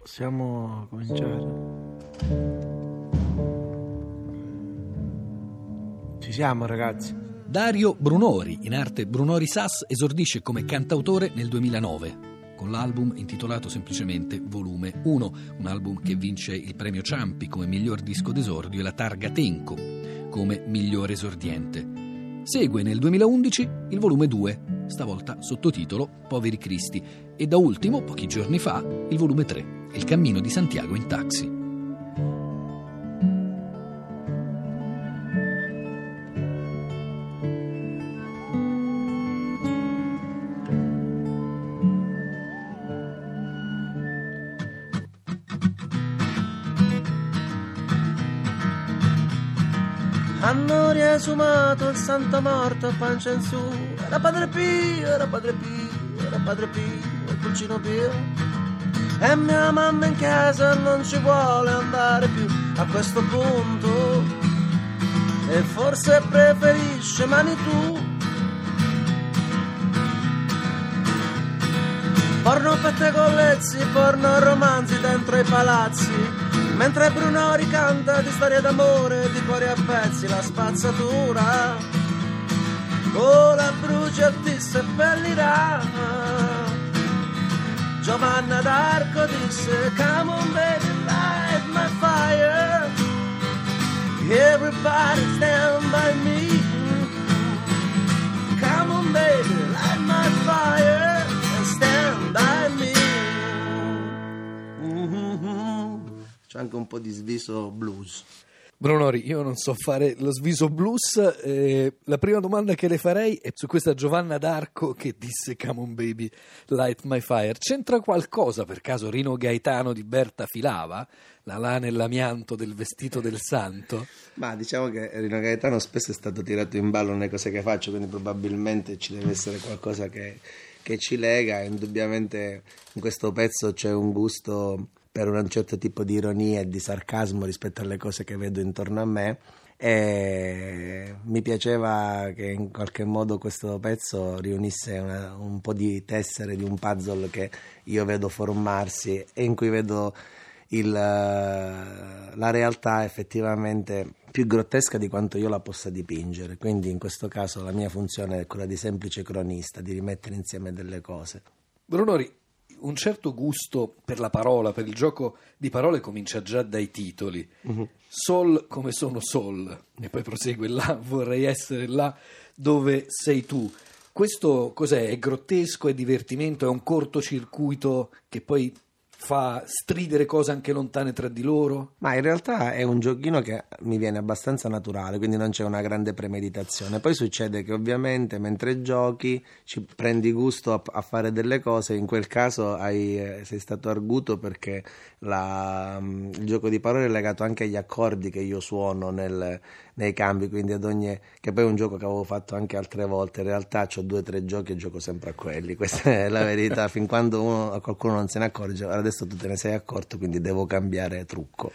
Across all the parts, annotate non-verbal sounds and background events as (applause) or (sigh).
Possiamo cominciare? Ci siamo ragazzi. Dario Brunori, in arte Brunori Sass, esordisce come cantautore nel 2009 con l'album intitolato semplicemente Volume 1, un album che vince il premio Ciampi come miglior disco d'esordio e la targa Tenco come miglior esordiente. Segue nel 2011 il volume 2, stavolta sottotitolo Poveri Cristi, e da ultimo, pochi giorni fa, il volume 3, Il cammino di Santiago in taxi. Hanno riesumato il santo morto a pancia in su. Era padre Pio, era padre Pio, era padre Pio, il pulcino Pio. E mia mamma in casa non ci vuole andare più a questo punto. E forse preferisce mani tu. Porno pettegolezzi, porno romanzi dentro i palazzi. Mentre Bruno ricanta di storie d'amore, di cuori a pezzi la spazzatura. La brucia ti seppellirà. Giovanna d'Arco disse, come on baby, light my fire. Everybody stand C'è anche un po' di sviso blues. Brunori, io non so fare lo sviso blues. eh, la prima domanda che le farei è su questa Giovanna d'Arco che disse Come on baby, light my fire. C'entra qualcosa per caso Rino Gaetano di Berta Filava? La lana e l'amianto del vestito del santo? Ma diciamo che Rino Gaetano spesso è stato tirato in ballo nelle cose che faccio, quindi probabilmente ci deve essere qualcosa che, che ci lega. Indubbiamente in questo pezzo c'è un gusto per un certo tipo di ironia e di sarcasmo rispetto alle cose che vedo intorno a me. E mi piaceva che in qualche modo questo pezzo riunisse una- un po' di tessere di un puzzle che io vedo formarsi e in cui vedo il, la realtà effettivamente più grottesca di quanto io la possa dipingere. Quindi in questo caso la mia funzione è quella di semplice cronista, di rimettere insieme delle cose. Brunori, un certo gusto per la parola, per il gioco di parole comincia già dai titoli. Sol come sono Sol, e poi prosegue là, vorrei essere là dove sei tu. Questo cos'è? È grottesco, è divertimento, è un cortocircuito che poi fa stridere cose anche lontane tra di loro? Ma in realtà è un giochino che mi viene abbastanza naturale, quindi non c'è una grande premeditazione. Poi succede che ovviamente mentre giochi ci prendi gusto a, a fare delle cose, in quel caso hai, eh, sei stato arguto perché la- mm, il gioco di parole è legato anche agli accordi che io suono nel- nei cambi, quindi ad ogni... che poi è un gioco che avevo fatto anche altre volte, in realtà ho due o tre giochi e gioco sempre a quelli, (laughs) questa è la verità, fin quando uno- qualcuno non se ne accorge, adesso tu te ne sei accorto, quindi devo cambiare trucco.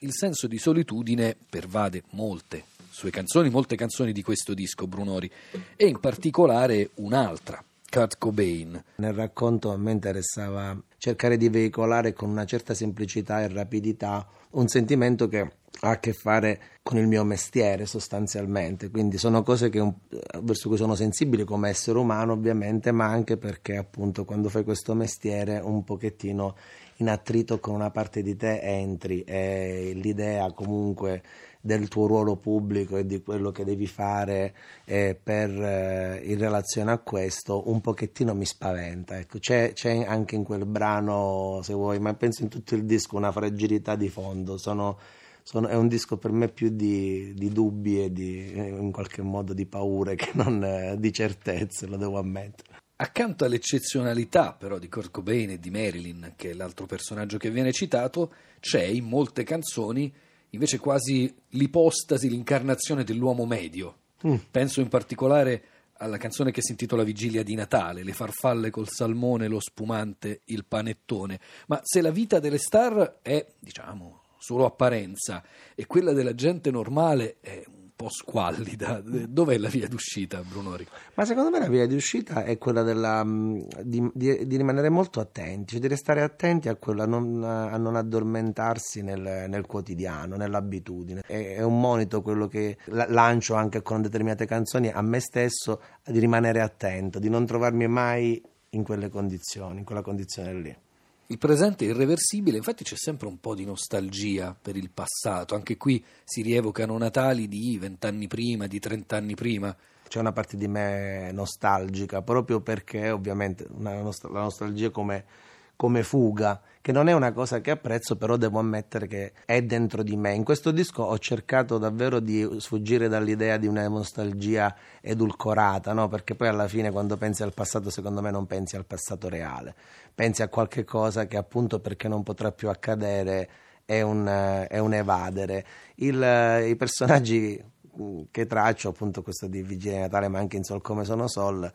Il senso di solitudine pervade molte sue canzoni, molte canzoni di questo disco, Brunori, e in particolare un'altra, Kurt Cobain. Nel racconto a me interessava cercare di veicolare con una certa semplicità e rapidità un sentimento che ha a che fare con il mio mestiere sostanzialmente, quindi sono cose che verso cui sono sensibile come essere umano ovviamente, ma anche perché appunto quando fai questo mestiere un pochettino in attrito con una parte di te entri e l'idea comunque del tuo ruolo pubblico e di quello che devi fare eh, per, eh, in relazione a questo un pochettino mi spaventa. Ecco, c'è, c'è anche in quel brano, se vuoi, ma penso in tutto il disco una fragilità di fondo. Sono, sono- è un disco per me più di, di dubbi e di, eh, in qualche modo di paure che non eh, di certezze, lo devo ammettere. Accanto all'eccezionalità però di Kurt Cobain e di Marilyn, che è l'altro personaggio che viene citato, c'è in molte canzoni invece quasi l'ipostasi, l'incarnazione dell'uomo medio. Penso in particolare alla canzone che si intitola Vigilia di Natale, le farfalle col salmone, lo spumante, il panettone. Ma se la vita delle star è, diciamo, solo apparenza e quella della gente normale è un po' squallida. (laughs) Dov'è la via d'uscita, Brunori? Ma secondo me la via d'uscita è quella della, mm, di, di, di, rimanere molto attenti, cioè di restare attenti a, quello, a, non, a non addormentarsi nel, nel, quotidiano, nell'abitudine. È, è, un monito quello che lancio anche con determinate canzoni a me stesso, di rimanere attento, di non trovarmi mai in quelle condizioni, in quella condizione lì. Il presente è irreversibile, infatti c'è sempre un po' di nostalgia per il passato, anche qui si rievocano Natali di vent'anni prima, di trent'anni prima. C'è una parte di me nostalgica, proprio perché ovviamente nost- la nostalgia come come fuga, che non è una cosa che apprezzo, però devo ammettere che è dentro di me. In questo disco ho cercato davvero di sfuggire dall'idea di una nostalgia edulcorata, no? perché poi alla fine quando pensi al passato, secondo me non pensi al passato reale, pensi a qualche cosa che appunto perché non potrà più accadere è un, è un evadere. Il, I personaggi che traccio, appunto questo di Vigilia Natale, ma anche in Sol come sono Sol,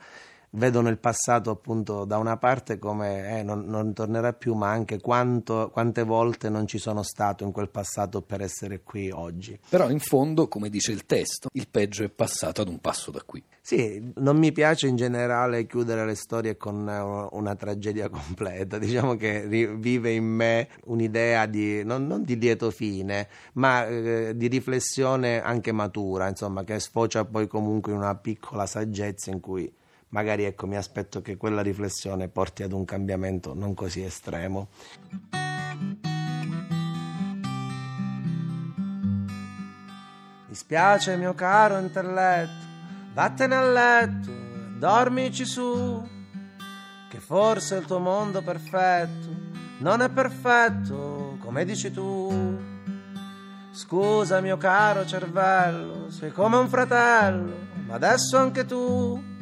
vedono il passato appunto da una parte come eh, non, non, tornerà più, ma anche quanto, quante volte non ci sono stato in quel passato per essere qui oggi. Però in fondo, come dice il testo, il peggio è passato ad un passo da qui. Sì, non mi piace in generale chiudere le storie con una, una tragedia completa, (laughs) diciamo che vive in me un'idea di, non, non di lieto fine, ma eh, di riflessione anche matura, insomma, che sfocia poi comunque in una piccola saggezza in cui magari ecco, mi aspetto che quella riflessione porti ad un cambiamento non così estremo. Mi spiace mio caro intelletto, vattene a letto, dormici su, che forse il tuo mondo perfetto non è perfetto come dici tu. Scusa mio caro cervello, sei come un fratello, ma adesso anche tu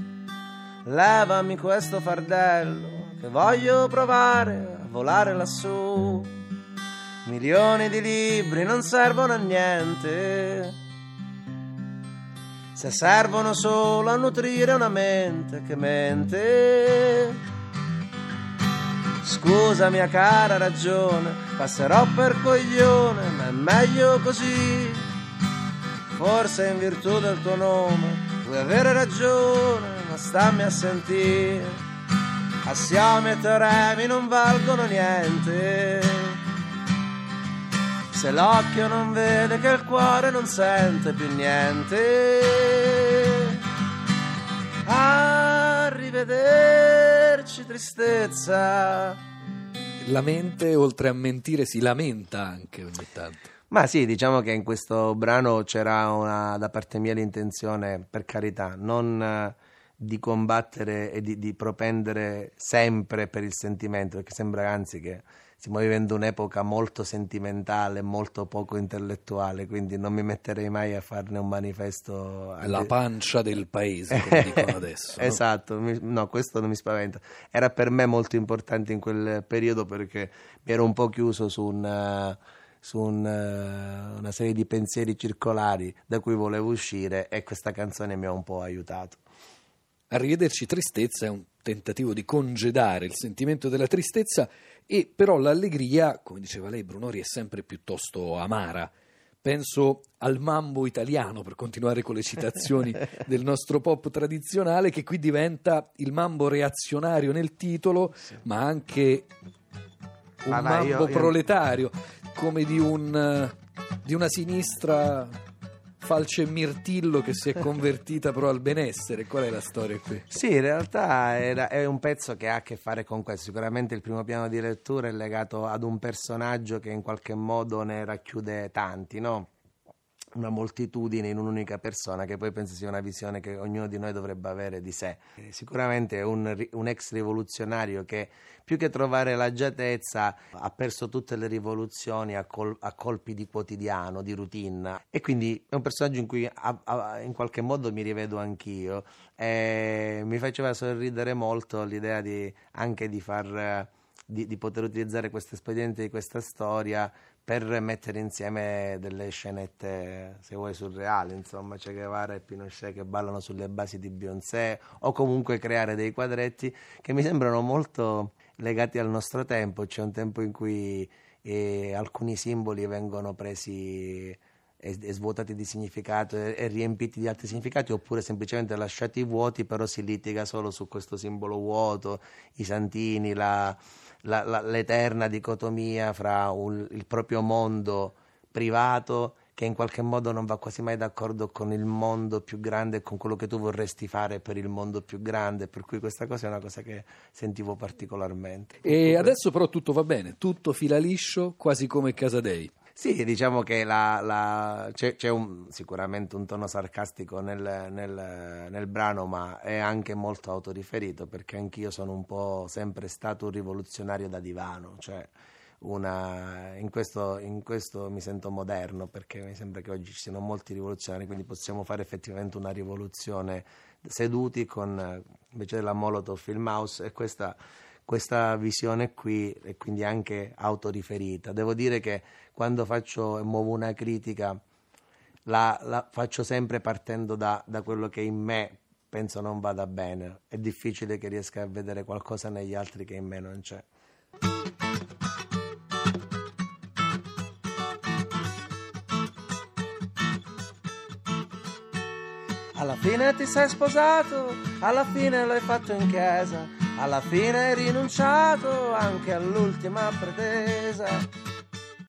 levami questo fardello che voglio provare a volare lassù. Milioni di libri non servono a niente, se servono solo a nutrire una mente che mente. Scusa mia cara ragione, passerò per coglione, ma è meglio così. Forse in virtù del tuo nome puoi avere ragione, stammi a sentire. Assiomi e teoremi non valgono niente. Se l'occhio non vede che il cuore non sente più niente. Arrivederci tristezza. La mente, oltre a mentire, si lamenta anche ogni tanto. Ma sì, diciamo che in questo brano c'era una, da parte mia l'intenzione, per carità, non eh, di combattere e di, di, propendere sempre per il sentimento, perché sembra anzi che stiamo vivendo un'epoca molto sentimentale, molto poco intellettuale, quindi non mi metterei mai a farne un manifesto. La pancia del paese, come (laughs) dicono adesso. esatto, no? no, questo non mi spaventa. Era per me molto importante in quel periodo perché mi ero un po' chiuso su un su un, una serie di pensieri circolari da cui volevo uscire e questa canzone mi ha un po' aiutato. Arrivederci tristezza è un tentativo di congedare il sentimento della tristezza e però l'allegria, come diceva lei Brunori, è sempre piuttosto amara. Penso al mambo italiano, per continuare con le citazioni (laughs) del nostro pop tradizionale, che qui diventa il mambo reazionario nel titolo, sì. ma anche un ma mambo io, io... proletario come di, un, di una sinistra falce mirtillo che si è convertita però al benessere. Qual è la storia qui? Sì, in realtà era, è un pezzo che ha a che fare con questo. Sicuramente il primo piano di lettura è legato ad un personaggio che in qualche modo ne racchiude tanti, no? Una moltitudine in un'unica persona che poi penso sia una visione che ognuno di noi dovrebbe avere di sé. Eh, sicuramente è un, un, ex rivoluzionario che più che trovare l'agiatezza ha perso tutte le rivoluzioni a, col, a colpi di quotidiano, di routine e quindi è un personaggio in cui a, a, in qualche modo mi rivedo anch'io e mi faceva sorridere molto l'idea di, anche di far... Di, di poter utilizzare questo espediente di questa storia per mettere insieme delle scenette, se vuoi, surreali, insomma, Che Guevara e Pinochet che ballano sulle basi di Beyoncé, o comunque creare dei quadretti che mi sembrano molto legati al nostro tempo. C'è un tempo in cui eh, alcuni simboli vengono presi e, e svuotati di significato e, e, riempiti di altri significati oppure semplicemente lasciati vuoti però si litiga solo su questo simbolo vuoto, i santini, la, la, la, l'eterna dicotomia fra un, il proprio mondo privato che in qualche modo non va quasi mai d'accordo con il mondo più grande e con quello che tu vorresti fare per il mondo più grande, per cui questa cosa è una cosa che sentivo particolarmente. E adesso però tutto va bene, tutto fila liscio, quasi come Casadei. Sì, diciamo che la, la, c'è, c'è un, sicuramente un tono sarcastico nel, nel, nel, brano, ma è anche molto autoriferito perché anch'io sono un po' sempre stato un rivoluzionario da divano, cioè una, in, questo, in, questo, mi sento moderno perché mi sembra che oggi ci siano molti rivoluzionari, quindi possiamo fare effettivamente una rivoluzione seduti con invece della Molotov Film House e questa questa visione qui e quindi anche autoriferita. Devo dire che quando faccio e muovo una critica la, la faccio sempre partendo da, da, quello che in me penso non vada bene. È difficile che riesca a vedere qualcosa negli altri che in me non c'è. Alla fine ti sei sposato, alla fine l'hai fatto in chiesa alla fine hai rinunciato anche all'ultima pretesa